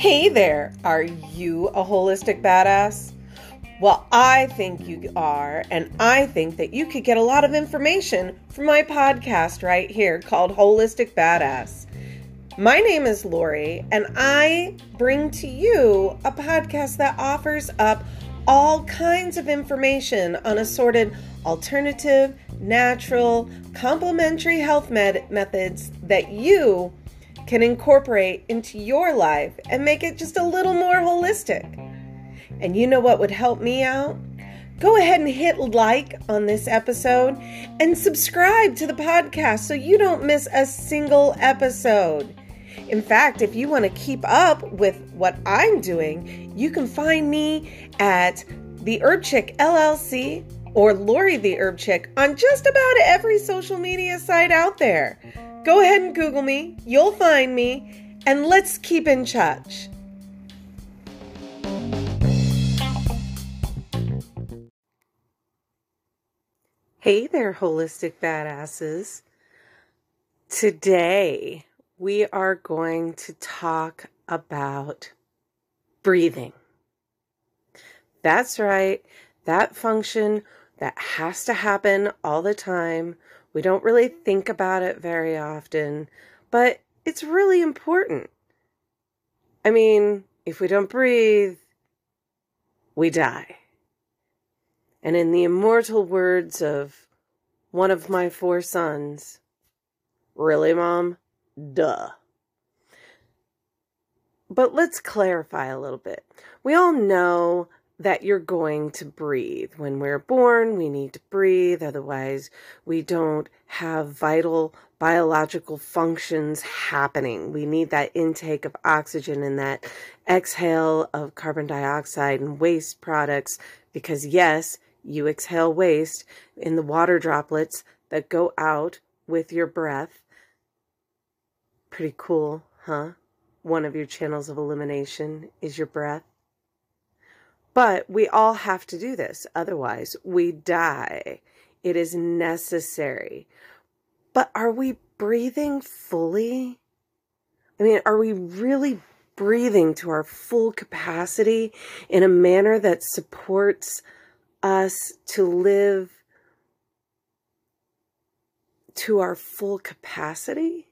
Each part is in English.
Hey there, are you a holistic badass? Well, I think you are, and I think that you could get a lot of information from my podcast right here called Holistic Badass. My name is Lori, and I bring to you a podcast that offers up all kinds of information on assorted alternative, natural, complementary health med- methods that you can incorporate into your life and make it just a little more holistic. And you know what would help me out? Go ahead and hit like on this episode and subscribe to the podcast so you don't miss a single episode. In fact, if you want to keep up with what I'm doing, you can find me at the Herb Chick LLC or Lori the Herb Chick on just about every social media site out there. Go ahead and Google me, you'll find me, and let's keep in touch. Hey there, holistic badasses. Today we are going to talk about breathing. That's right, that function that has to happen all the time. We don't really think about it very often, but it's really important. I mean, if we don't breathe, we die. And in the immortal words of one of my four sons, really, Mom? Duh. But let's clarify a little bit. We all know that you're going to breathe. When we're born, we need to breathe, otherwise, we don't have vital biological functions happening. We need that intake of oxygen and that exhale of carbon dioxide and waste products because, yes, you exhale waste in the water droplets that go out with your breath. Pretty cool, huh? One of your channels of elimination is your breath. But we all have to do this, otherwise, we die. It is necessary. But are we breathing fully? I mean, are we really breathing to our full capacity in a manner that supports us to live to our full capacity?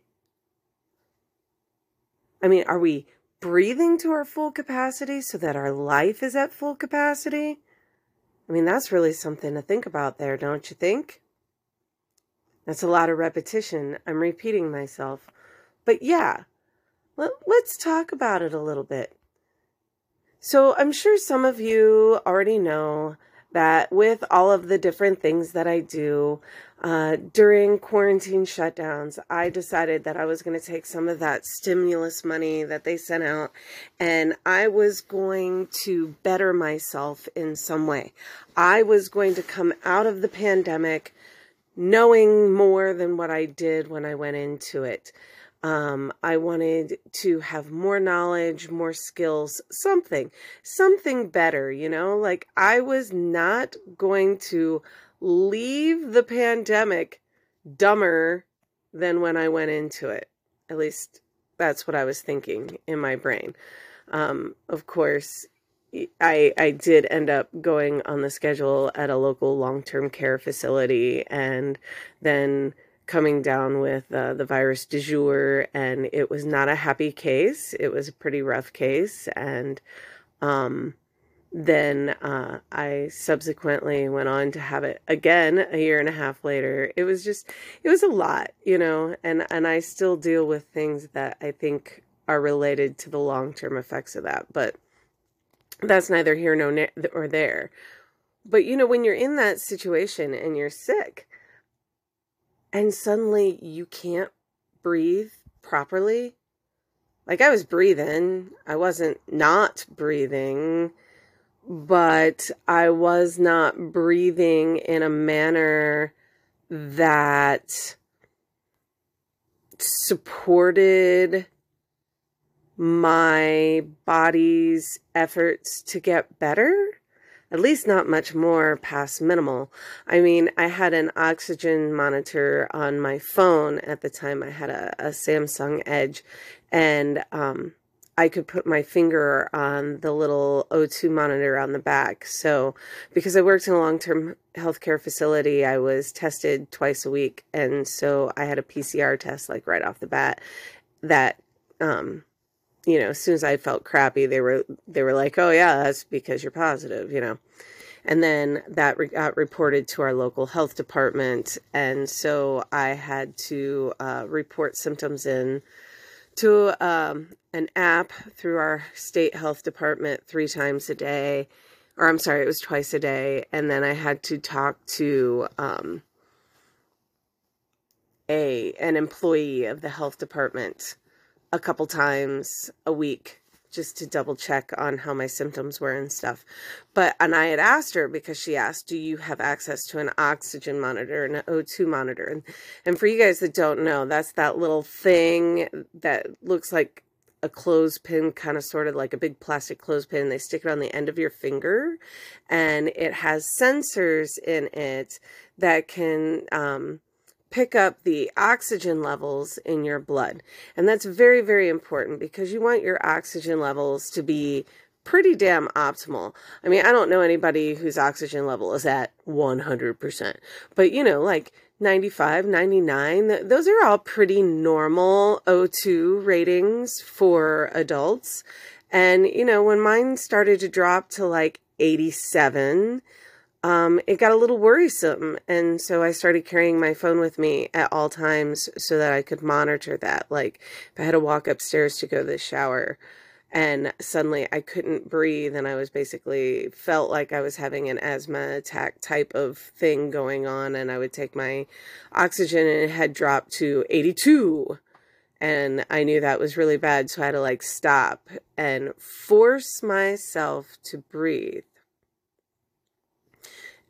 I mean, are we breathing to our full capacity so that our life is at full capacity? I mean, that's really something to think about there, don't you think? That's a lot of repetition. I'm repeating myself. But yeah, let, us talk about it a little bit. So I'm sure some of you already know that with all of the different things that I do uh, during quarantine shutdowns, I decided that I was going to take some of that stimulus money that they sent out and I was going to better myself in some way. I was going to come out of the pandemic knowing more than what I did when I went into it. Um, I wanted to have more knowledge, more skills, something, something better, you know? Like, I was not going to leave the pandemic dumber than when I went into it. At least that's what I was thinking in my brain. Um, of course, I I did end up going on the schedule at a local long term care facility, and then coming down with uh, the virus du jour, and it was not a happy case. It was a pretty rough case, and um, then uh, I subsequently went on to have it again a year and a half later. It was just, it was a lot, you know, and and I still deal with things that I think are related to the long term effects of that, but that's neither here nor or there. But you know, when you're in that situation and you're sick, and suddenly you can't breathe properly. Like I was breathing, I wasn't not breathing, but I was not breathing in a manner that supported my body's efforts to get better at least not much more past minimal. I mean, I had an oxygen monitor on my phone at the time. I had a, a Samsung Edge, and um, I could put my finger on the little O2 monitor on the back. So, because I worked in a long term healthcare facility, I was tested twice a week. And so I had a PCR test like right off the bat that, um, you know, as soon as I felt crappy, they were, they were like, oh yeah, that's because you're positive, you know. And then that re- got reported to our local health department. And so I had to uh, report symptoms in to um, an app through our state health department three times a day, or I'm sorry, it was twice a day, and then I had to talk to um, a an employee of the health department a couple times a week just to double check on how my symptoms were and stuff. But, and I had asked her because she asked, do you have access to an oxygen monitor and an O2 monitor? And, and for you guys that don't know, that's that little thing that looks like a clothespin, kind of sort of like a big plastic clothespin. They stick it on the end of your finger and it has sensors in it that can, um, pick up the oxygen levels in your blood. And that's very, very important because you want your oxygen levels to be pretty damn optimal. I mean, I don't know anybody whose oxygen level is at 100%, but you know, like 95, 99, those are all pretty normal O2 ratings for adults. And, you know, when mine started to drop to like 87, um, it got a little worrisome. And so I started carrying my phone with me at all times so that I could monitor that. Like if I had to walk upstairs to go to the shower and suddenly I couldn't breathe and I was basically felt like I was having an asthma attack type of thing going on and I would take my oxygen and it had dropped to 82 and I knew that was really bad so I had to like stop and force myself to breathe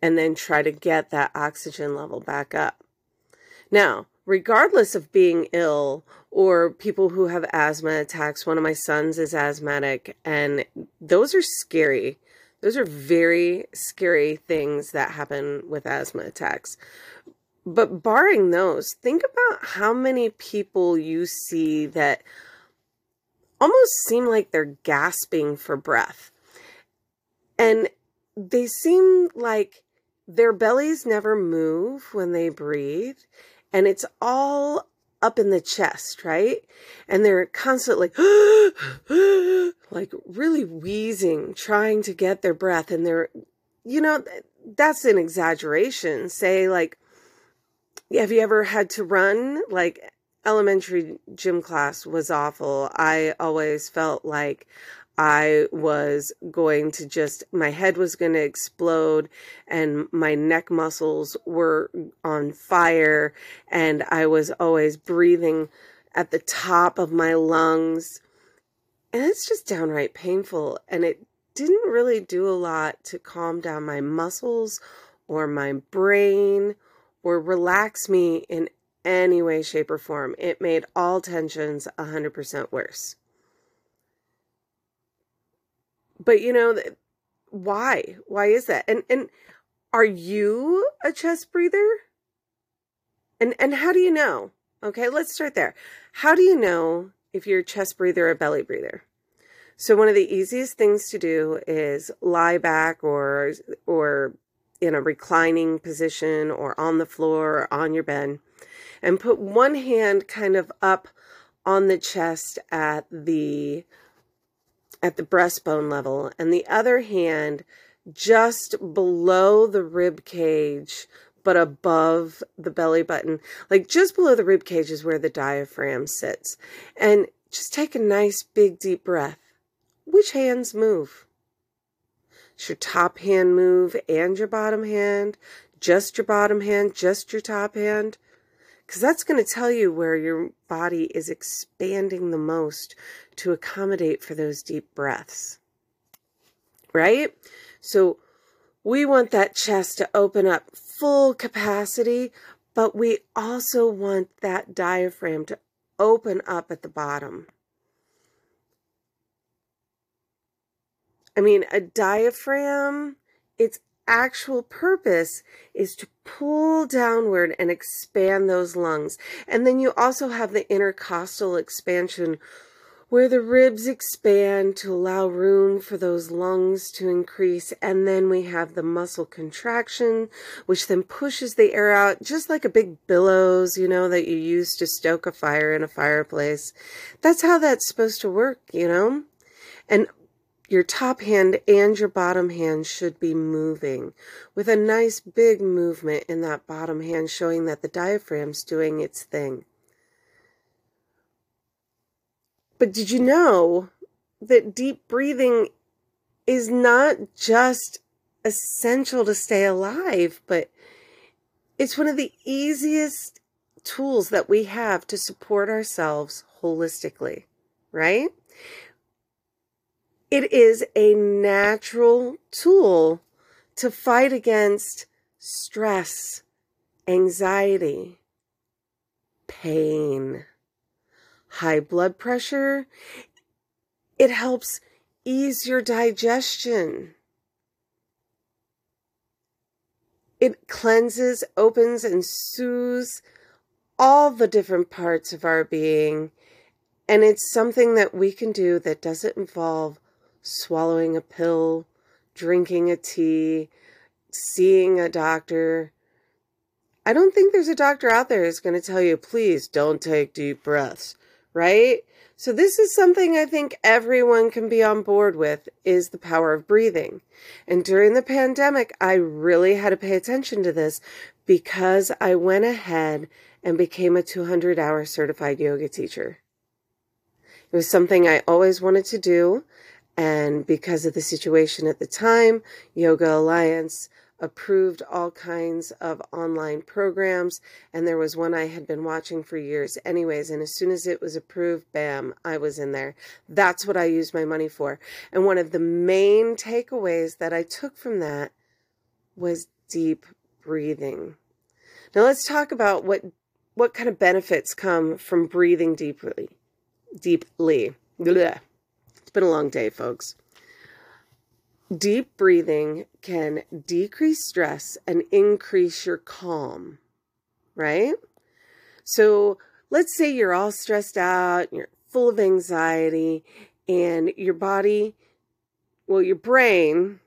and then try to get that oxygen level back up. Now, regardless of being ill or people who have asthma attacks, one of my sons is asthmatic, and those are scary. Those are very scary things that happen with asthma attacks. But barring those, think about how many people you see that almost seem like they're gasping for breath. And they seem like their bellies never move when they breathe, and it's all up in the chest, right? And they're constantly like really wheezing, trying to get their breath. And they're, you know, that's an exaggeration. Say, like, have you ever had to run? Like, elementary gym class was awful. I always felt like I was going to just, my head was going to explode and my neck muscles were on fire and I was always breathing at the top of my lungs. And it's just downright painful. And it didn't really do a lot to calm down my muscles or my brain or relax me in any way, shape, or form. It made all tensions 100% worse. But you know, why? Why is that? And and are you a chest breather? And and how do you know? Okay, let's start there. How do you know if you're a chest breather or a belly breather? So one of the easiest things to do is lie back or or in a reclining position or on the floor or on your bed and put one hand kind of up on the chest at the at the breastbone level and the other hand just below the rib cage but above the belly button. Like just below the rib cage is where the diaphragm sits. And just take a nice big deep breath. Which hands move? Should your top hand move and your bottom hand. Just your bottom hand just your top hand because that's going to tell you where your body is expanding the most to accommodate for those deep breaths. Right? So we want that chest to open up full capacity, but we also want that diaphragm to open up at the bottom. I mean, a diaphragm, it's actual purpose is to pull downward and expand those lungs. And then you also have the intercostal expansion where the ribs expand to allow room for those lungs to increase. And then we have the muscle contraction, which then pushes the air out, just like a big billows, you know, that you use to stoke a fire in a fireplace. That's how that's supposed to work, you know? And your top hand and your bottom hand should be moving with a nice big movement in that bottom hand showing that the diaphragm's doing its thing. But did you know that deep breathing is not just essential to stay alive, but it's one of the easiest tools that we have to support ourselves holistically, right? It is a natural tool to fight against stress, anxiety, pain high blood pressure. It helps ease your digestion. It cleanses, opens, and soothes all the different parts of our being. And it's something that we can do that doesn't involve swallowing a pill, drinking a tea, seeing a doctor. I don't think there's a doctor out there who's going to tell you, please don't take deep breaths right? So this is something I think everyone can be on board with is the power of breathing. And during the pandemic, I really had to pay attention to this because I went ahead and became a 200 hour certified yoga teacher. It was something I always wanted to do. And because of the situation at the time, Yoga Alliance approved all kinds of online programs and there was one I had been watching for years anyways and as soon as it was approved bam I was in there. That's what I used my money for. And one of the main takeaways that I took from that was deep breathing. Now let's talk about what what kind of benefits come from breathing deeply deeply. Blah. Been a long day folks Deep breathing can decrease stress and increase your calm, right? So let's say you're all stressed out, you're full of anxiety, and your body, well, your brain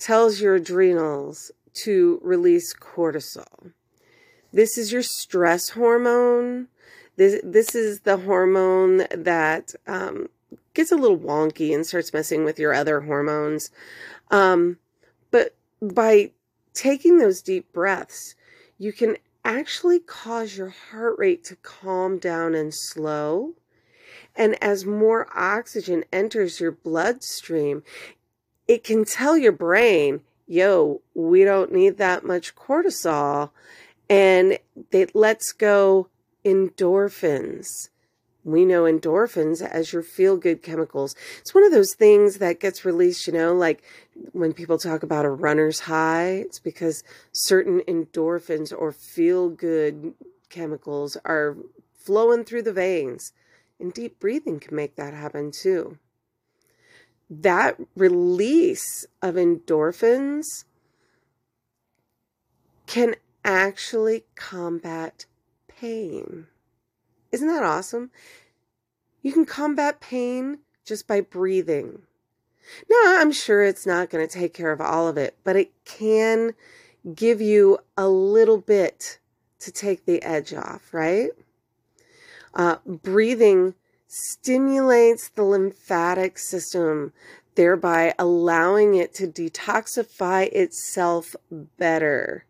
tells your adrenals to release cortisol. This is your stress hormone. This, this is the hormone that um, gets a little wonky and starts messing with your other hormones. Um, but by taking those deep breaths, you can actually cause your heart rate to calm down and slow. And as more oxygen enters your bloodstream, it can tell your brain, yo, we don't need that much cortisol. And it lets go endorphins we know endorphins as your feel good chemicals. It's one of those things that gets released, you know, like when people talk about a runner's high, it's because certain endorphins or feel good chemicals are flowing through the veins. And deep breathing can make that happen too. That release of endorphins can actually combat pain. Isn't that awesome? You can combat pain just by breathing. Now, I'm sure it's not going to take care of all of it, but it can give you a little bit to take the edge off, right? Uh, breathing stimulates the lymphatic system, thereby allowing it to detoxify itself better.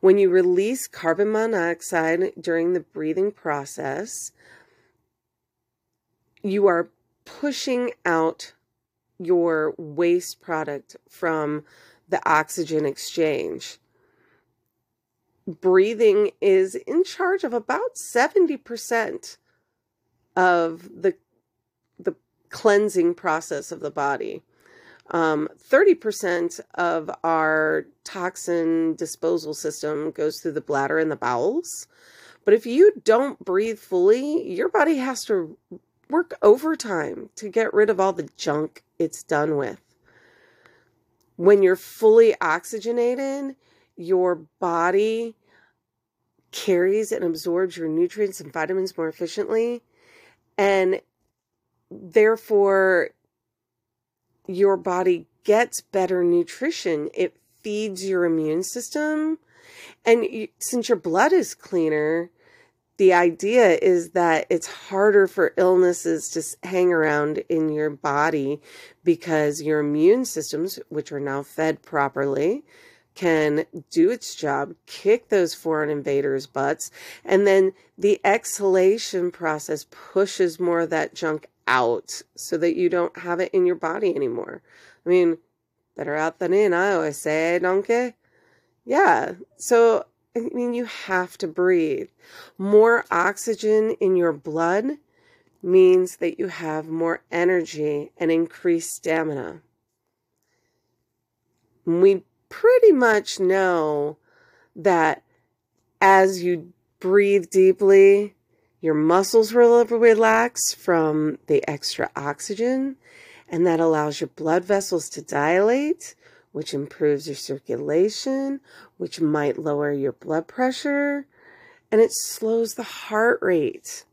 When you release carbon monoxide during the breathing process, you are pushing out your waste product from the oxygen exchange. Breathing is in charge of about 70% of the, the cleansing process of the body. Um, 30% of our toxin disposal system goes through the bladder and the bowels. But if you don't breathe fully, your body has to work overtime to get rid of all the junk it's done with. When you're fully oxygenated, your body carries and absorbs your nutrients and vitamins more efficiently. And therefore, your body gets better nutrition. It feeds your immune system. And you, since your blood is cleaner, the idea is that it's harder for illnesses to hang around in your body because your immune systems, which are now fed properly, can do its job, kick those foreign invaders' butts, and then the exhalation process pushes more of that junk out so that you don't have it in your body anymore. I mean, better out than in, I always say, donkey. Yeah. So, I mean, you have to breathe. More oxygen in your blood means that you have more energy and increased stamina. We pretty much know that as you breathe deeply, your muscles will relax from the extra oxygen, and that allows your blood vessels to dilate, which improves your circulation, which might lower your blood pressure, and it slows the heart rate.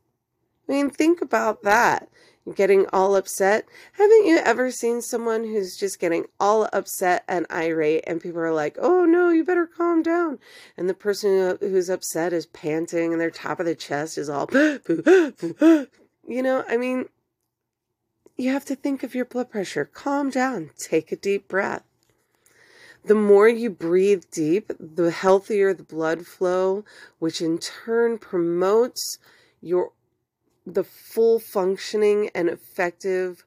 I mean, think about that getting all upset. Haven't you ever seen someone who's just getting all upset and irate, and people are like, oh no, you better calm down? And the person who's upset is panting, and their top of the chest is all, you know, I mean, you have to think of your blood pressure. Calm down, take a deep breath. The more you breathe deep, the healthier the blood flow, which in turn promotes your the full functioning and effective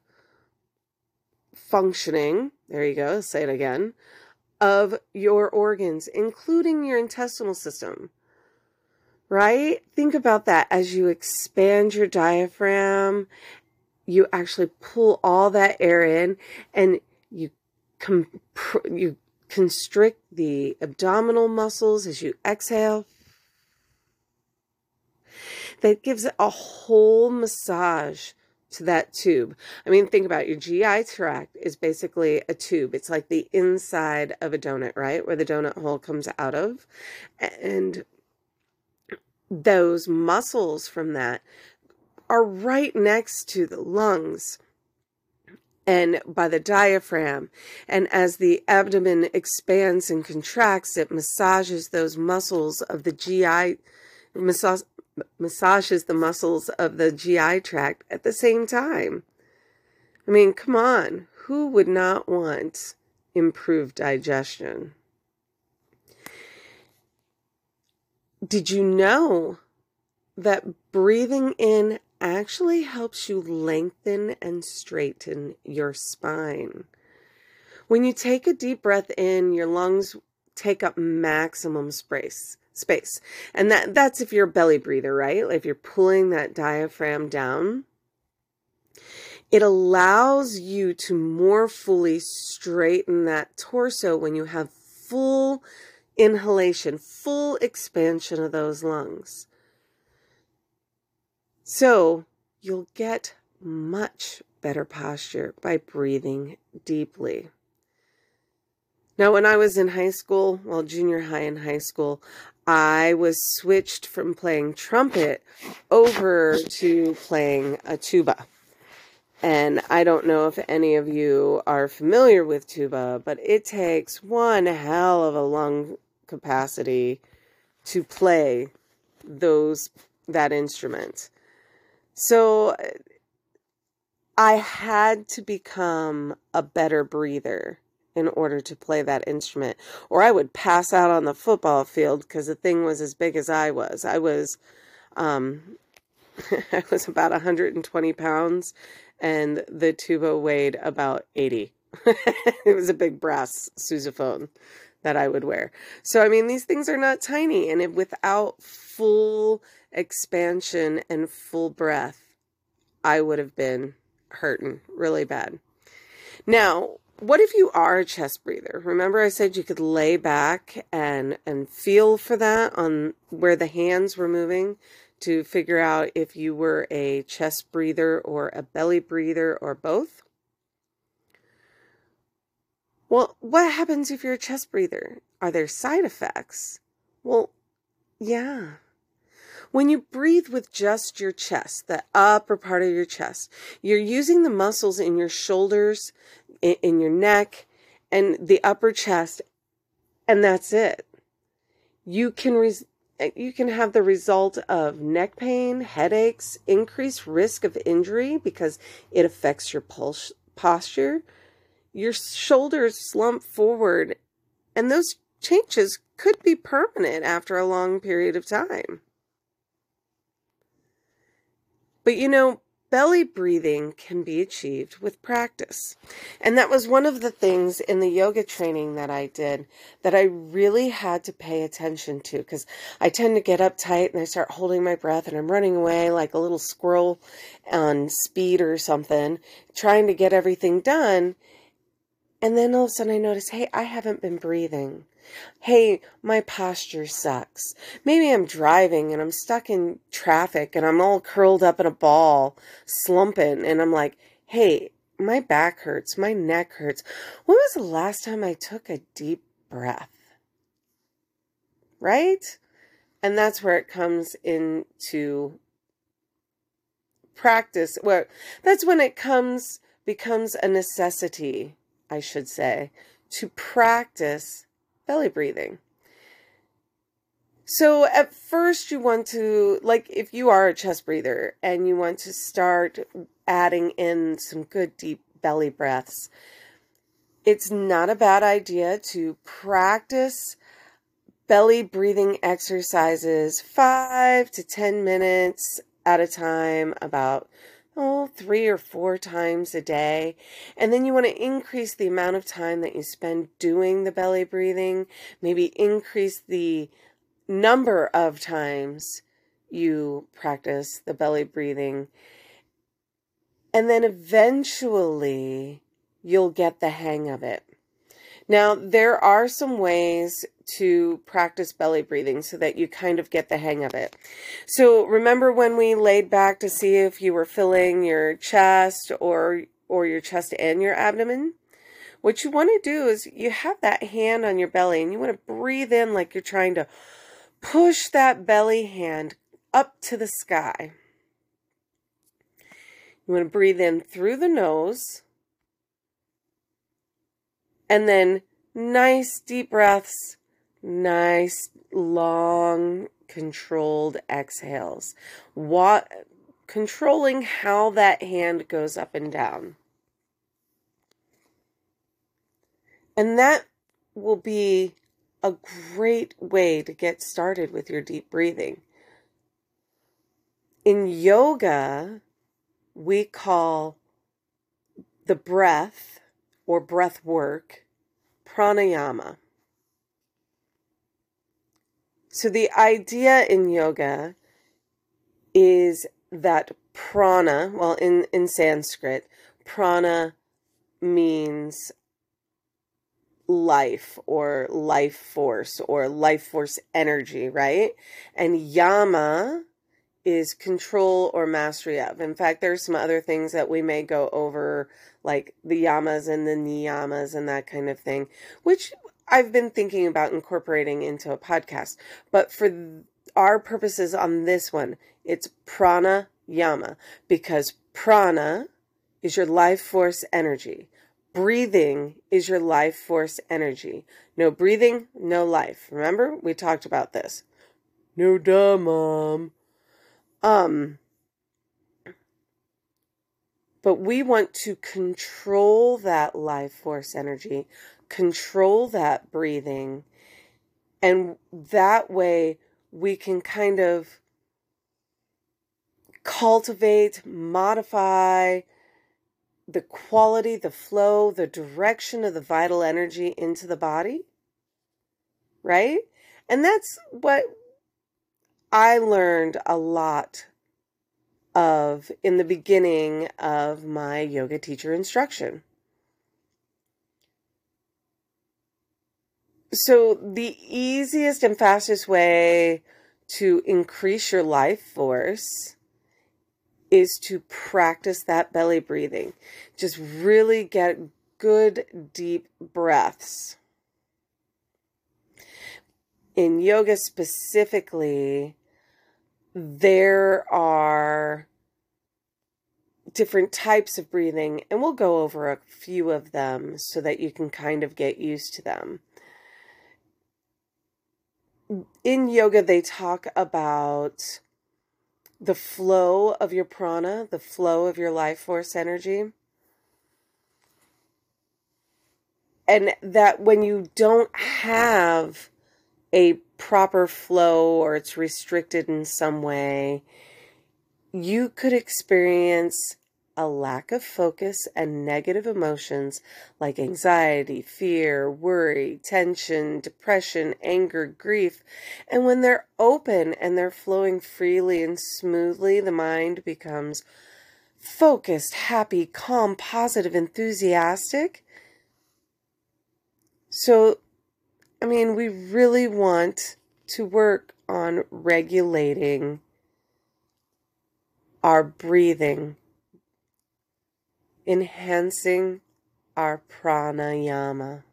functioning, there you go, say it again, of your organs, including your intestinal system. Right? Think about that as you expand your diaphragm, you actually pull all that air in and you you constrict the abdominal muscles as you exhale that gives a whole massage to that tube. I mean, think about it. your GI tract is basically a tube. It's like the inside of a donut, right? Where the donut hole comes out of. And those muscles from that are right next to the lungs and by the diaphragm. And as the abdomen expands and contracts, it massages those muscles of the GI, massage, massages the muscles of the GI tract at the same time. I mean, come on, who would not want improved digestion? Did you know that breathing in actually helps you lengthen and straighten your spine? When you take a deep breath in, your lungs take up maximum space space. And that that's if you're a belly breather, right? If you're pulling that diaphragm down, it allows you to more fully straighten that torso when you have full inhalation, full expansion of those lungs. So, you'll get much better posture by breathing deeply. Now, when I was in high school, well, junior high and high school, I was switched from playing trumpet over to playing a tuba. And I don't know if any of you are familiar with tuba, but it takes one hell of a lung capacity to play those that instrument. So I had to become a better breather in order to play that instrument. Or I would pass out on the football field because the thing was as big as I was. I was, um, I was about 120 pounds, and the tuba weighed about 80. it was a big brass sousaphone that I would wear. So, I mean, these things are not tiny, and without full expansion and full breath, I would have been hurting really bad. Now, what if you are a chest breather? Remember I said you could lay back and and feel for that on where the hands were moving to figure out if you were a chest breather or a belly breather or both? Well, what happens if you're a chest breather? Are there side effects? Well, yeah. When you breathe with just your chest, the upper part of your chest, you're using the muscles in your shoulders, in your neck, and the upper chest, and that's it. You can res- you can have the result of neck pain, headaches, increased risk of injury because it affects your pulse posture. Your shoulders slump forward, and those changes could be permanent after a long period of time. But you know, belly breathing can be achieved with practice. And that was one of the things in the yoga training that I did that I really had to pay attention to because I tend to get uptight and I start holding my breath and I'm running away like a little squirrel on speed or something, trying to get everything done. And then all of a sudden I notice, hey, I haven't been breathing. Hey, my posture sucks. Maybe I'm driving and I'm stuck in traffic and I'm all curled up in a ball, slumping, and I'm like, hey, my back hurts, my neck hurts. When was the last time I took a deep breath? Right? And that's where it comes into practice. Well, that's when it comes becomes a necessity, I should say, to practice belly breathing. So at first you want to, like if you are a chest breather and you want to start adding in some good deep belly breaths, it's not a bad idea to practice belly breathing exercises five to 10 minutes at a time, about oh, three or four times a day. And then you want to increase the amount of time that you spend doing the belly breathing, maybe increase the number of times you practice the belly breathing. And then eventually you'll get the hang of it. Now, there are some ways to practice belly breathing so that you kind of get the hang of it. So remember when we laid back to see if you were filling your chest or or your chest and your abdomen? What you want to do is you have that hand on your belly and you want to breathe in like you're trying to push that belly hand up to the sky. You want to breathe in through the nose and then nice deep breaths nice, long, controlled exhales. What, controlling how that hand goes up and down. And that will be a great way to get started with your deep breathing. In yoga, we call the breath or breath work pranayama. So the idea in yoga is that prana, well, in, in Sanskrit, prana means life or life force or life force energy, right? And yama is control or mastery of. In fact, there's some other things that we may go over, like the yamas and the niyamas and that kind of thing, which I've been thinking about incorporating into a podcast, but for our purposes on this one, it's prana yama because prana is your life force energy. Breathing is your life force energy. No breathing, no life. Remember, we talked about this. No duh, mom. Um, but we want to control that life force energy control that breathing. And that way we can kind of cultivate, modify the quality, the flow, the direction of the vital energy into the body. Right? And that's what I learned a lot of in the beginning of my yoga teacher instruction. So, the easiest and fastest way to increase your life force is to practice that belly breathing. Just really get good deep breaths. In yoga specifically, there are different types of breathing, and we'll go over a few of them so that you can kind of get used to them. In yoga, they talk about the flow of your prana, the flow of your life force energy. And that when you don't have a proper flow or it's restricted in some way, you could experience a lack of focus and negative emotions like anxiety, fear, worry, tension, depression, anger, grief. And when they're open and they're flowing freely and smoothly, the mind becomes focused, happy, calm, positive, enthusiastic. So, I mean, we really want to work on regulating our breathing enhancing our pranayama.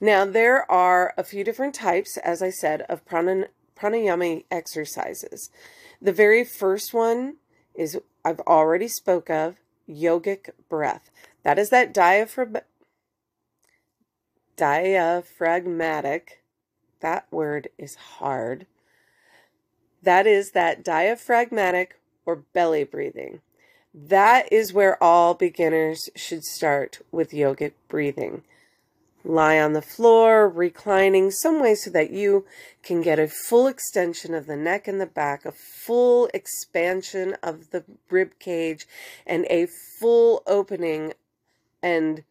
Now, there are a few different types, as I said, of prana, pranayama exercises. The very first one is I've already spoke of yogic breath. That is that diaphragm, diaphragmatic. That word is hard. That is that diaphragmatic or belly breathing. That is where all beginners should start with yogic breathing. Lie on the floor, reclining some way so that you can get a full extension of the neck and the back, a full expansion of the rib cage, and a full opening and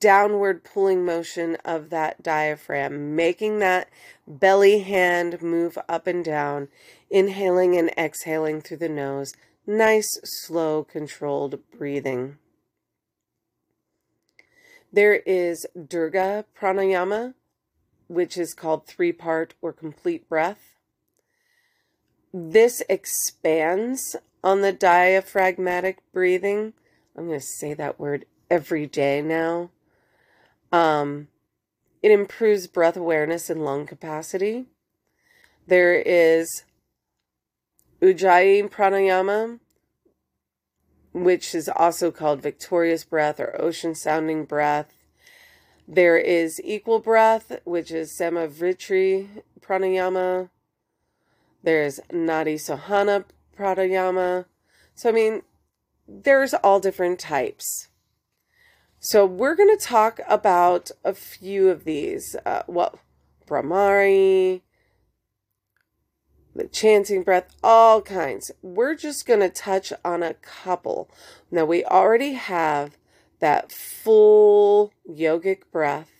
downward pulling motion of that diaphragm, making that belly hand move up and down, inhaling and exhaling through the nose. Nice, slow, controlled breathing. There is Dirga Pranayama, which is called three part or complete breath. This expands on the diaphragmatic breathing. I'm going to say that word every day now. Um, it improves breath awareness and lung capacity. There is Ujjayi Pranayama, which is also called victorious breath or ocean sounding breath. There is equal breath, which is Samavritti Pranayama. There's Nadi Shodhana Pranayama. So, I mean, there's all different types. So we're going to talk about a few of these. Uh, well, Bhramari, the chanting breath, all kinds. We're just going to touch on a couple. Now, we already have that full yogic breath.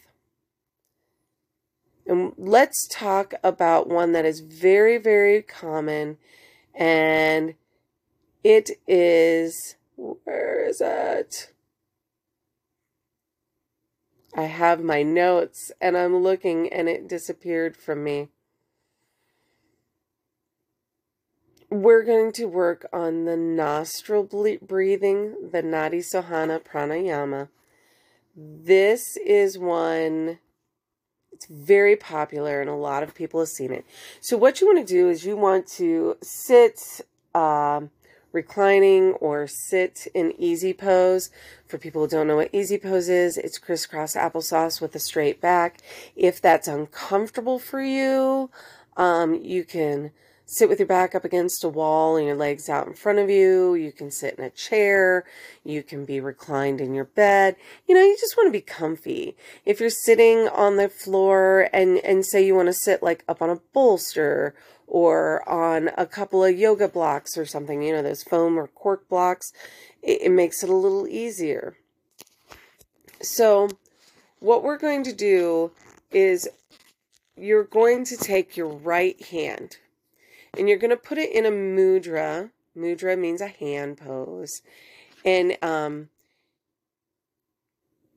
And let's talk about one that is very, very common. And it is, where is it? I have my notes and I'm looking and it disappeared from me. We're going to work on the nostril breathing, the Nadi Shodhana Pranayama. This is one, it's very popular and a lot of people have seen it. So what you want to do is you want to sit um, reclining or sit in easy pose. For people who don't know what easy pose is, it's crisscross applesauce with a straight back. If that's uncomfortable for you, um, you can sit with your back up against a wall and your legs out in front of you. You can sit in a chair. You can be reclined in your bed. You know, you just want to be comfy. If you're sitting on the floor and, and say you want to sit like up on a bolster or on a couple of yoga blocks or something, you know, those foam or cork blocks, it, it makes it a little easier. So what we're going to do is you're going to take your right hand and you're going to put it in a mudra. Mudra means a hand pose. And um,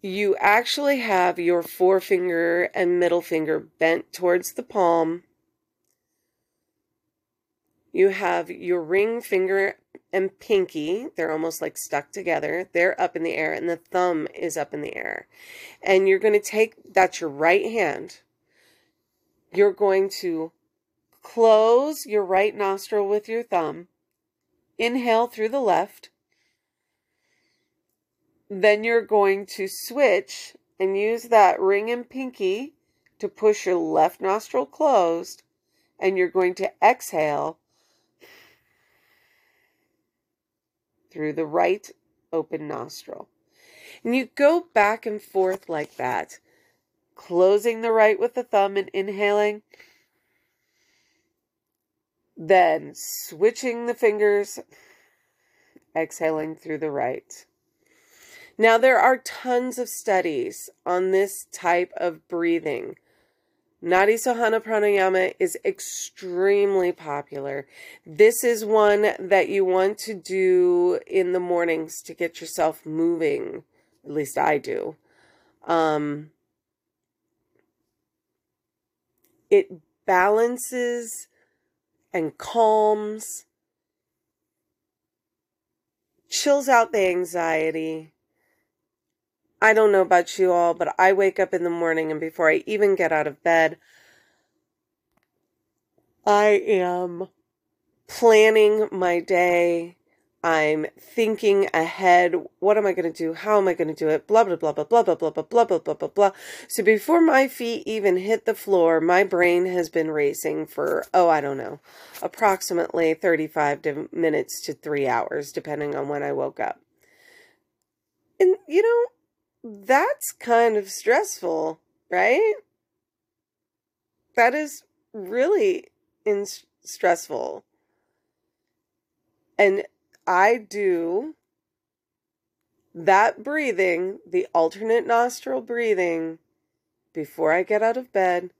you actually have your forefinger and middle finger bent towards the palm you have your ring finger and pinky. They're almost like stuck together. They're up in the air, and the thumb is up in the air. And you're going to take that's your right hand. you're going to close your right nostril with your thumb, inhale through the left. Then you're going to switch and use that ring and pinky to push your left nostril closed, and you're going to exhale through the right open nostril. And you go back and forth like that, closing the right with the thumb and inhaling, then switching the fingers, exhaling through the right. Now, there are tons of studies on this type of breathing. Nadi Shodhana Pranayama is extremely popular. This is one that you want to do in the mornings to get yourself moving. At least I do. Um, it balances and calms, chills out the anxiety I don't know about you all, but I wake up in the morning and before I even get out of bed, I am planning my day. I'm thinking ahead. What am I going to do? How am I going to do it? Blah, blah, blah, blah, blah, blah, blah, blah, blah, blah, blah, blah, blah. So before my feet even hit the floor, my brain has been racing for, oh, I don't know, approximately 35 minutes to three hours, depending on when I woke up. And, you know, that's kind of stressful, right? That is really in- stressful. And I do that breathing, the alternate nostril breathing, before I get out of bed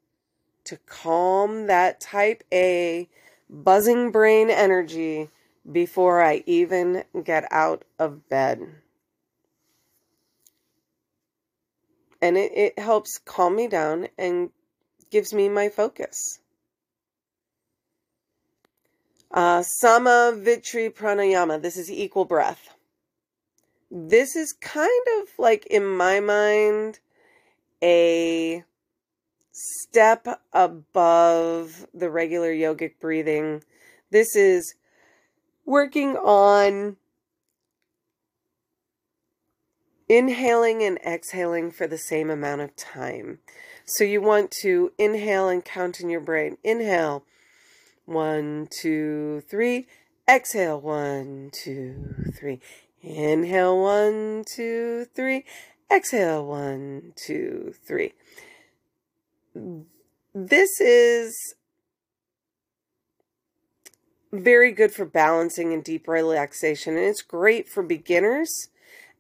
to calm that type A buzzing brain energy before I even get out of bed. And it, it helps calm me down and gives me my focus. Uh, Samavritti Pranayama. This is equal breath. This is kind of like, in my mind, a step above the regular yogic breathing. This is working on inhaling and exhaling for the same amount of time. So you want to inhale and count in your brain. Inhale, one, two, three. Exhale, one, two, three. Inhale, one, two, three. Exhale, one, two, three. This is very good for balancing and deep relaxation, and it's great for beginners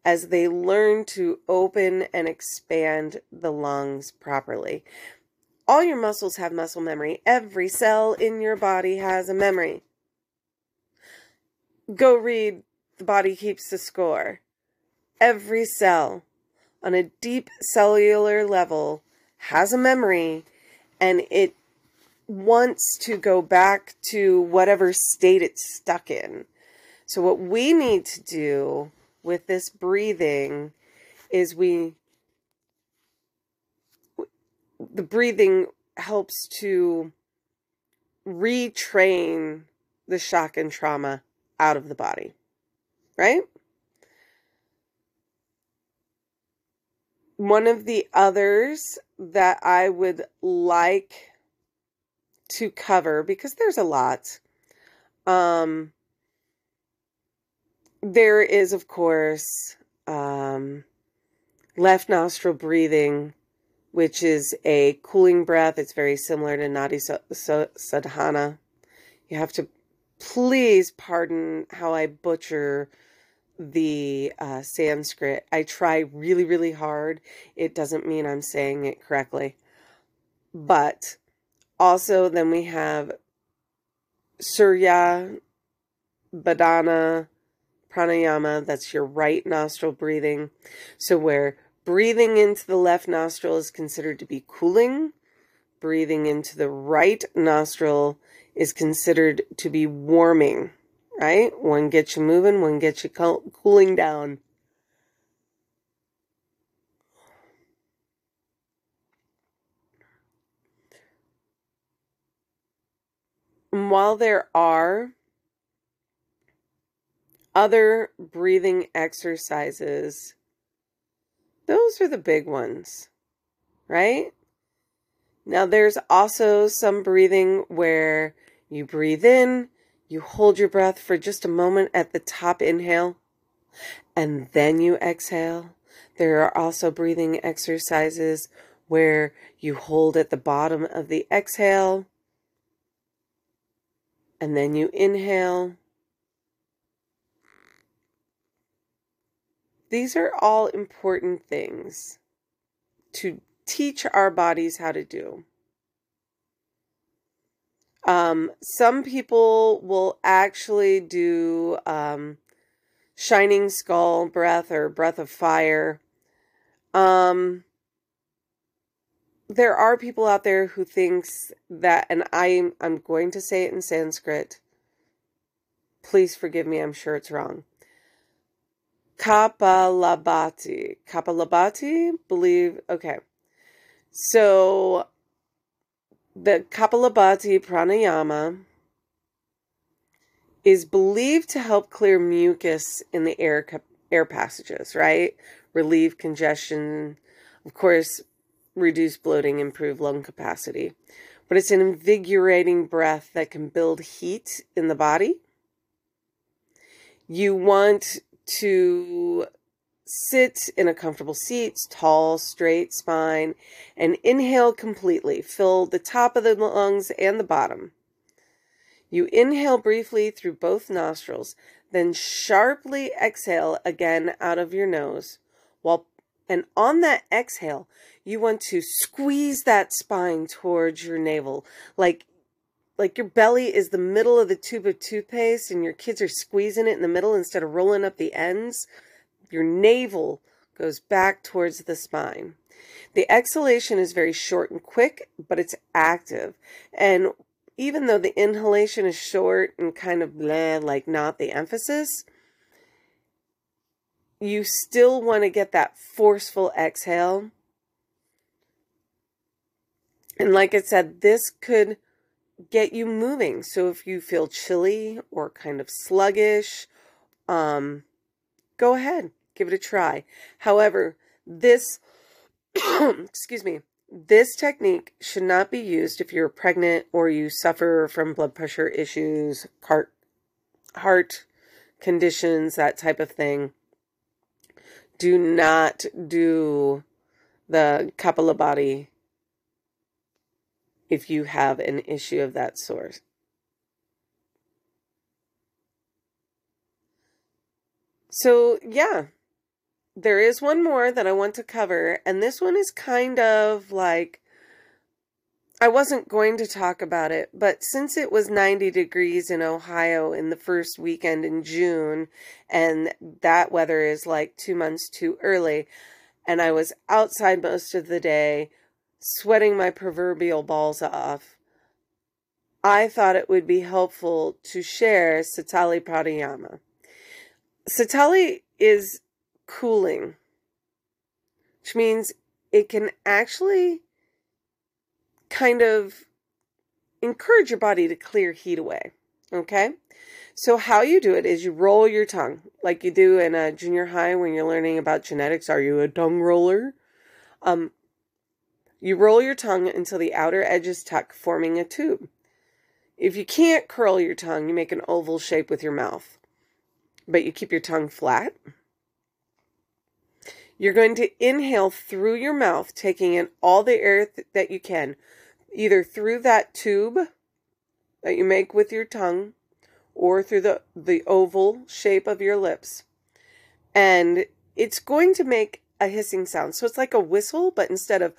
as they learn to open and expand the lungs properly. All your muscles have muscle memory. Every cell in your body has a memory. Go read The Body Keeps the Score. Every cell on a deep cellular level has a memory and it wants to go back to whatever state it's stuck in. So, what we need to do with this breathing is we the breathing helps to retrain the shock and trauma out of the body right? One of the others that i would like to cover because there's a lot um there is, of course, um, left nostril breathing, which is a cooling breath. It's very similar to Nadi Shodhana. You have to please pardon how I butcher the uh, Sanskrit. I try really, really hard. It doesn't mean I'm saying it correctly. But also, then we have Surya, Bhedana, pranayama, that's your right nostril breathing. So, where breathing into the left nostril is considered to be cooling, breathing into the right nostril is considered to be warming, right? One gets you moving, one gets you cooling down. While there are other breathing exercises, those are the big ones, right? Now, there's also some breathing where you breathe in, you hold your breath for just a moment at the top inhale, and then you exhale. There are also breathing exercises where you hold at the bottom of the exhale, and then you inhale. These are all important things to teach our bodies how to do. Um, some people will actually do um, shining skull breath or breath of fire. Um, there are people out there who thinks that, and I'm I'm going to say it in Sanskrit. Please forgive me. I'm sure it's wrong. Kapalabhati. Kapalabhati, believe. Okay. So the Kapalabhati pranayama is believed to help clear mucus in the air air passages, right? Relieve congestion, of course, reduce bloating, improve lung capacity. But it's an invigorating breath that can build heat in the body. You want to Sit in a comfortable seat, tall, straight spine, and inhale completely. Fill the top of the lungs and the bottom. You inhale briefly through both nostrils, then sharply exhale again out of your nose. While and on that exhale, you want to squeeze that spine towards your navel, like like your belly is the middle of the tube of toothpaste and your kids are squeezing it in the middle instead of rolling up the ends your navel goes back towards the spine. The exhalation is very short and quick, but it's active. And even though the inhalation is short and kind of like not the emphasis, you still want to get that forceful exhale. And like I said, this could get you moving. So if you feel chilly or kind of sluggish, um, go ahead. Give it a try. However, this, excuse me, this technique should not be used if you're pregnant or you suffer from blood pressure issues, heart, heart conditions, that type of thing. Do not do the Kapalabhati if you have an issue of that sort. So, yeah, there is one more that I want to cover, and this one is kind of like I wasn't going to talk about it, but since it was 90 degrees in Ohio in the first weekend in June, and that weather is like two months too early, and I was outside most of the day, sweating my proverbial balls off, I thought it would be helpful to share Sitali Pranayama. Sitali is cooling, which means it can actually kind of encourage your body to clear heat away. Okay? So, how you do it is you roll your tongue like you do in a junior high when you're learning about genetics. Are you a tongue roller? Um, you roll your tongue until the outer edges tuck, forming a tube. If you can't curl your tongue, you make an oval shape with your mouth, but you keep your tongue flat. You're going to inhale through your mouth, taking in all the air th- that you can, either through that tube that you make with your tongue or through the, the oval shape of your lips. And it's going to make a hissing sound. So it's like a whistle, but instead of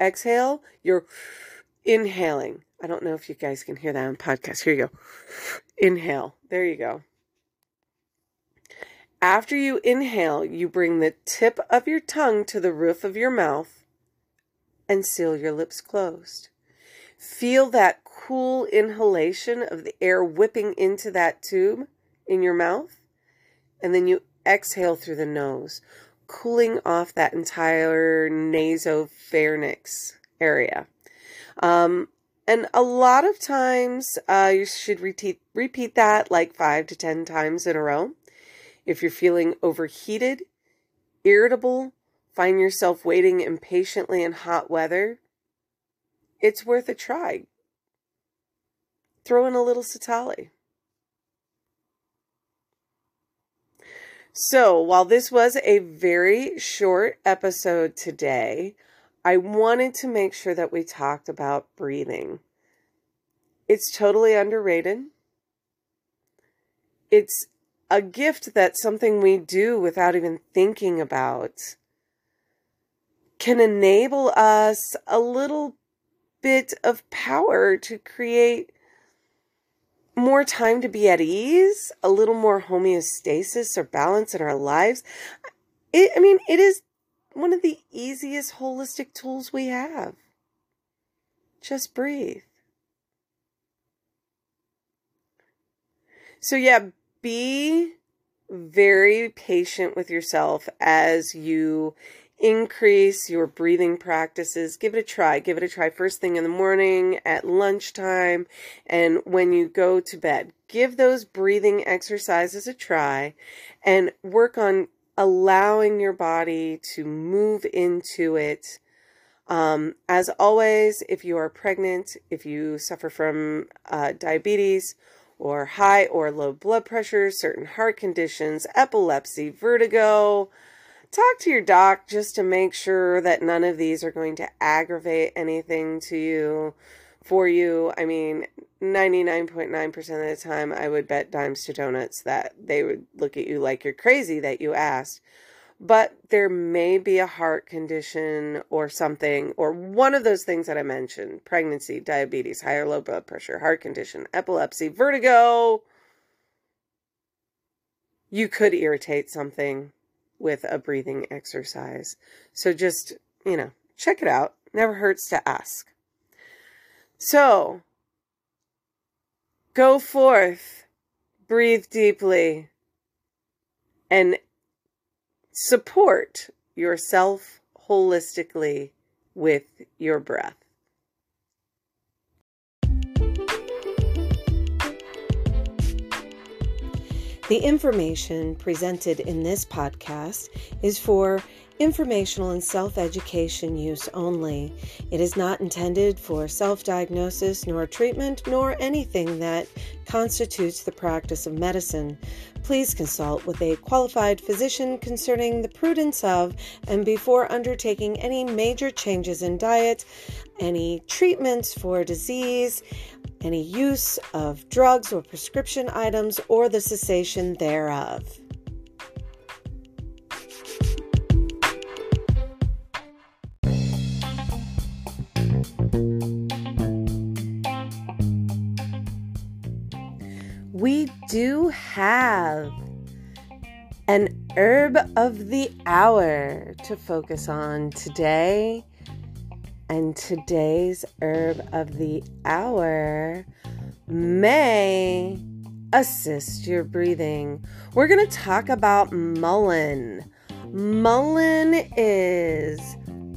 exhale, you're inhaling. I don't know if you guys can hear that on podcast. Here you go. Inhale. There you go. After you inhale, you bring the tip of your tongue to the roof of your mouth and seal your lips closed. Feel that cool inhalation of the air whipping into that tube in your mouth. And then you exhale through the nose, cooling off that entire nasopharynx area. Um, And a lot of times, uh, you should repeat, repeat that like five to 10 times in a row. If you're feeling overheated, irritable, find yourself waiting impatiently in hot weather, it's worth a try. Throw in a little Sitali. So, while this was a very short episode today, I wanted to make sure that we talked about breathing. It's totally underrated. It's a gift that something we do without even thinking about can enable us a little bit of power to create more time to be at ease, a little more homeostasis or balance in our lives. It, I mean, it is one of the easiest holistic tools we have. Just breathe. So, yeah, be very patient with yourself as you increase your breathing practices. Give it a try. Give it a try first thing in the morning, at lunchtime, and when you go to bed. Give those breathing exercises a try and work on allowing your body to move into it. Um, as always, if you are pregnant, if you suffer from uh, diabetes or high or low blood pressure, certain heart conditions, epilepsy, vertigo, talk to your doc just to make sure that none of these are going to aggravate anything to you for you. I mean, 99.9% of the time, I would bet dimes to donuts that they would look at you like you're crazy that you asked. But there may be a heart condition or something, or one of those things that I mentioned pregnancy, diabetes, high or low blood pressure, heart condition, epilepsy, vertigo. You could irritate something with a breathing exercise. So just, you know, check it out. Never hurts to ask. So, go forth, breathe deeply, and support yourself holistically with your breath. The information presented in this podcast is for informational and self education use only. It is not intended for self diagnosis, nor treatment, nor anything that constitutes the practice of medicine. Please consult with a qualified physician concerning the prudence of and before undertaking any major changes in diet, any treatments for disease any use of drugs or prescription items or the cessation thereof. We do have an herb of the hour to focus on today and today's herb of the hour may assist your breathing. We're going to talk about mullein. Mullein is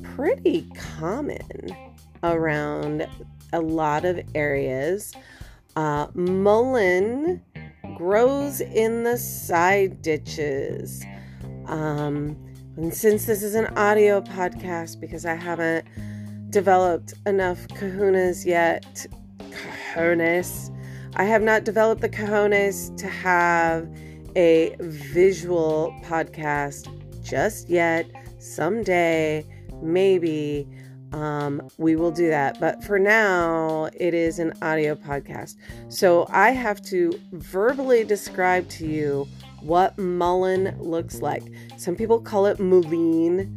pretty common around a lot of areas. Uh, mullein grows in the side ditches. Um, and since this is an audio podcast, because I haven't developed enough kahunas yet. Cojones. I have not developed the cojones to have a visual podcast just yet. Someday, maybe, um, we will do that. But for now, it is an audio podcast. So I have to verbally describe to you what mullen looks like. Some people call it mullein,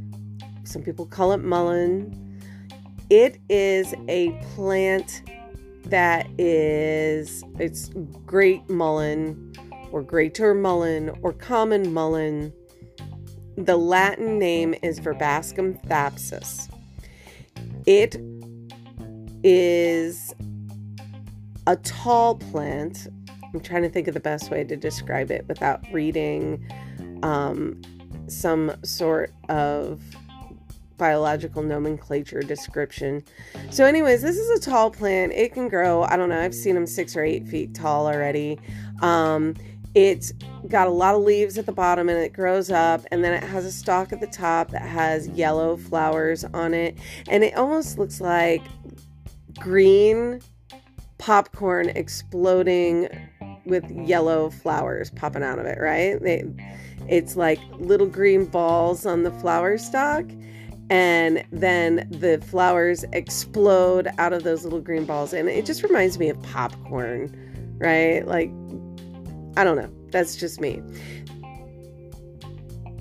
some people call it mullein. It is a plant that is it's great mullein or greater mullein or common mullein. The Latin name is Verbascum thapsus. It is a tall plant. I'm trying to think of the best way to describe it without reading um, some sort of biological nomenclature description. So, anyways, this is a tall plant. It can grow, I don't know, I've seen them six or eight feet tall already. Um, it's got a lot of leaves at the bottom and it grows up, and then it has a stalk at the top that has yellow flowers on it, and it almost looks like green popcorn exploding with yellow flowers popping out of it, right? They, it's like little green balls on the flower stalk, and then the flowers explode out of those little green balls, and it just reminds me of popcorn, right? Like, I don't know. That's just me.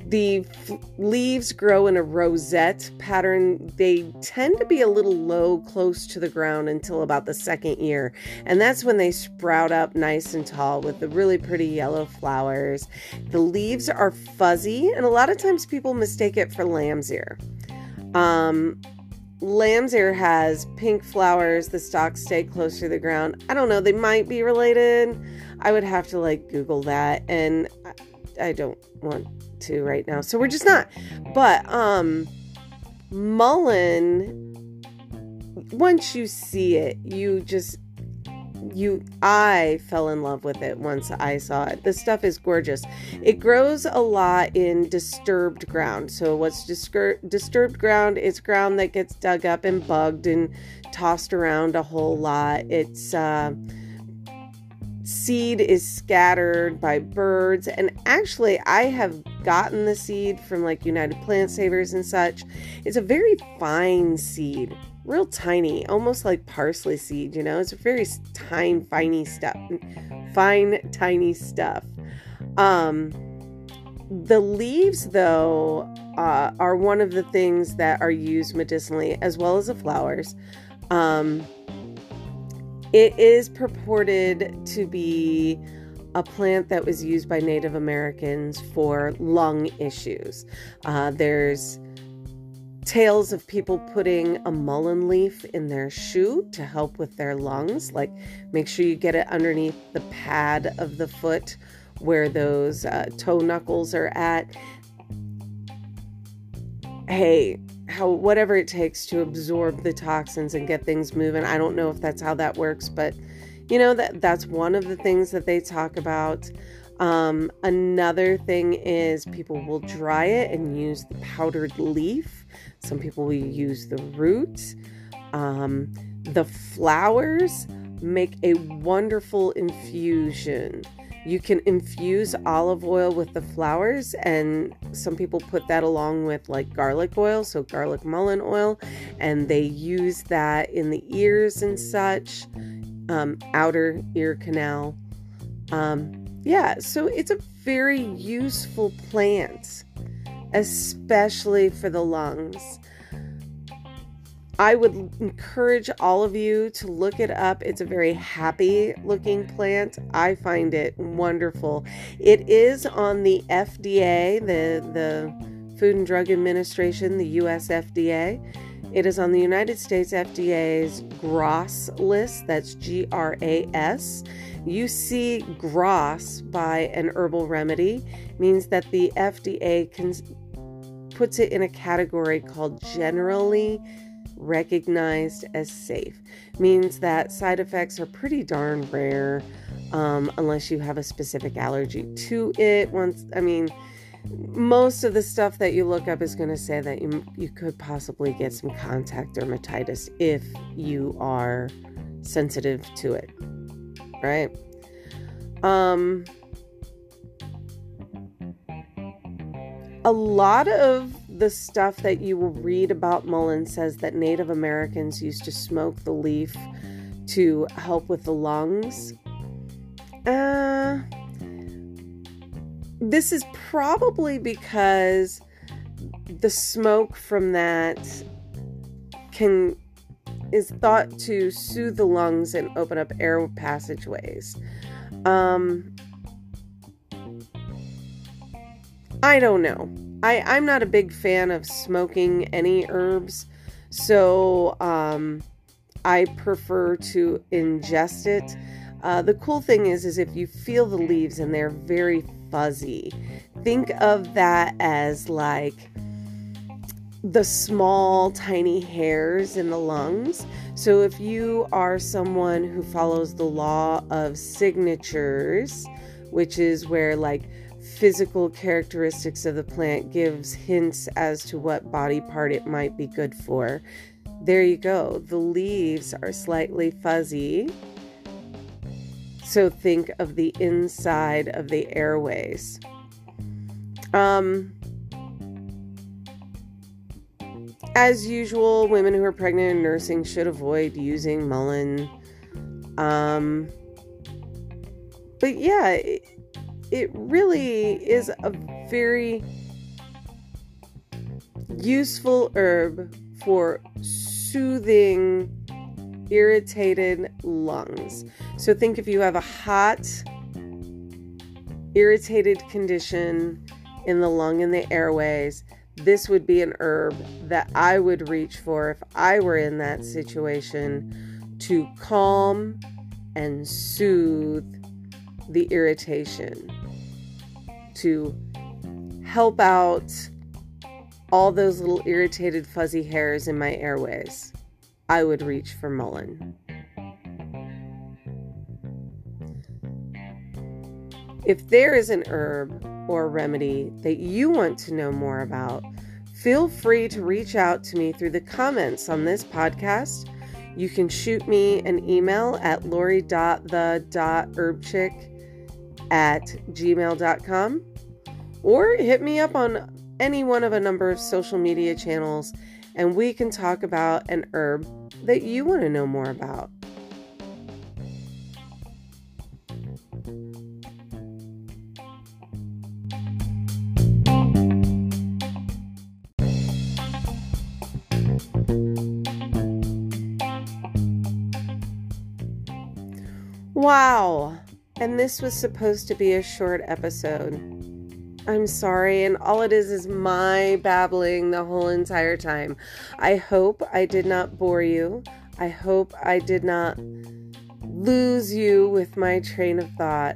The f- leaves grow in a rosette pattern. They tend to be a little low, close to the ground until about the second year. And that's when they sprout up nice and tall with the really pretty yellow flowers. The leaves are fuzzy, and a lot of times people mistake it for lamb's ear. Um, lamb's ear has pink flowers, the stalks stay close to the ground. I don't know, they might be related. I would have to like Google that, and I don't want to right now. So we're just not. But um mullein once you see it, you just you I fell in love with it once I saw it. The stuff is gorgeous. It grows a lot in disturbed ground. So what's distur- disturbed ground is ground that gets dug up and bugged and tossed around a whole lot. It's uh seed is scattered by birds. And actually, I have gotten the seed from like United Plant Savers and such. It's a very fine seed, real tiny, almost like parsley seed, you know? It's a very tiny, finey stuff, fine, tiny stuff. Um, the leaves, though, uh, are one of the things that are used medicinally as well as the flowers. Um, it is purported to be a plant that was used by Native Americans for lung issues. Uh, there's tales of people putting a mullein leaf in their shoe to help with their lungs. Like, make sure you get it underneath the pad of the foot where those uh, toe knuckles are at. Hey, how whatever it takes to absorb the toxins and get things moving. I don't know if that's how that works, but you know that that's one of the things that they talk about. Um, another thing is people will dry it and use the powdered leaf. Some people will use the root. Um, the flowers make a wonderful infusion you can infuse olive oil with the flowers, and some people put that along with like garlic oil, so garlic mullein oil, and they use that in the ears and such, um, outer ear canal. Um, yeah, so it's a very useful plant, especially for the lungs. I would encourage all of you to look it up. It's a very happy looking plant. I find it wonderful. It is on the FDA, the, the Food and Drug Administration, the US FDA. It is on the United States FDA's GRAS list. That's G R A S. You see GRAS by an herbal remedy means that the FDA can, puts it in a category called generally recognized as safe. Means that side effects are pretty darn rare um, unless you have a specific allergy to it. Once i mean most of the stuff that you look up is going to say that you, you could possibly get some contact dermatitis if you are sensitive to it right? Um a lot of the stuff that you will read about mullen says that Native Americans used to smoke the leaf to help with the lungs. Uh, this is probably because the smoke from that can is thought to soothe the lungs and open up air passageways. Um, I don't know. I, I'm not a big fan of smoking any herbs, so um, I prefer to ingest it. Uh, the cool thing is, is if you feel the leaves and they're very fuzzy, think of that as like the small, tiny hairs in the lungs. So, if you are someone who follows the law of signatures, which is where like physical characteristics of the plant gives hints as to what body part it might be good for, there you go. The leaves are slightly fuzzy. So, think of the inside of the airways. Um, as usual, women who are pregnant and nursing should avoid using mullein. Um, but yeah, it really is a very useful herb for soothing irritated lungs. So think if you have a hot, irritated condition in the lung and the airways, this would be an herb that I would reach for if I were in that situation to calm and soothe the irritation, to help out all those little irritated fuzzy hairs in my airways. I would reach for mullein. If there is an herb or remedy that you want to know more about, feel free to reach out to me through the comments on this podcast. You can shoot me an email at lori.the.herbchick at gmail.com or hit me up on any one of a number of social media channels and we can talk about an herb that you want to know more about. Wow. And this was supposed to be a short episode. I'm sorry, and all it is is my babbling the whole entire time. I hope I did not bore you. I hope I did not lose you with my train of thought.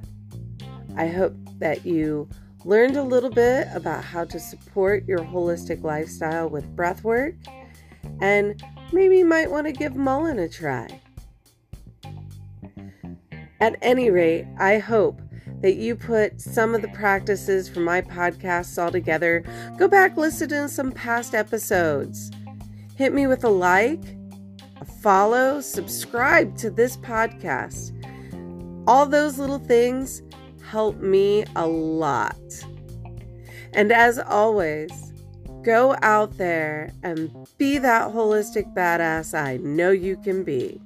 I hope that you learned a little bit about how to support your holistic lifestyle with breath work, and maybe you might want to give mullein a try. At any rate, I hope that you put some of the practices from my podcasts all together. Go back, listen to some past episodes. Hit me with a like, a follow, subscribe to this podcast. All those little things help me a lot. And as always, go out there and be that holistic badass I know you can be.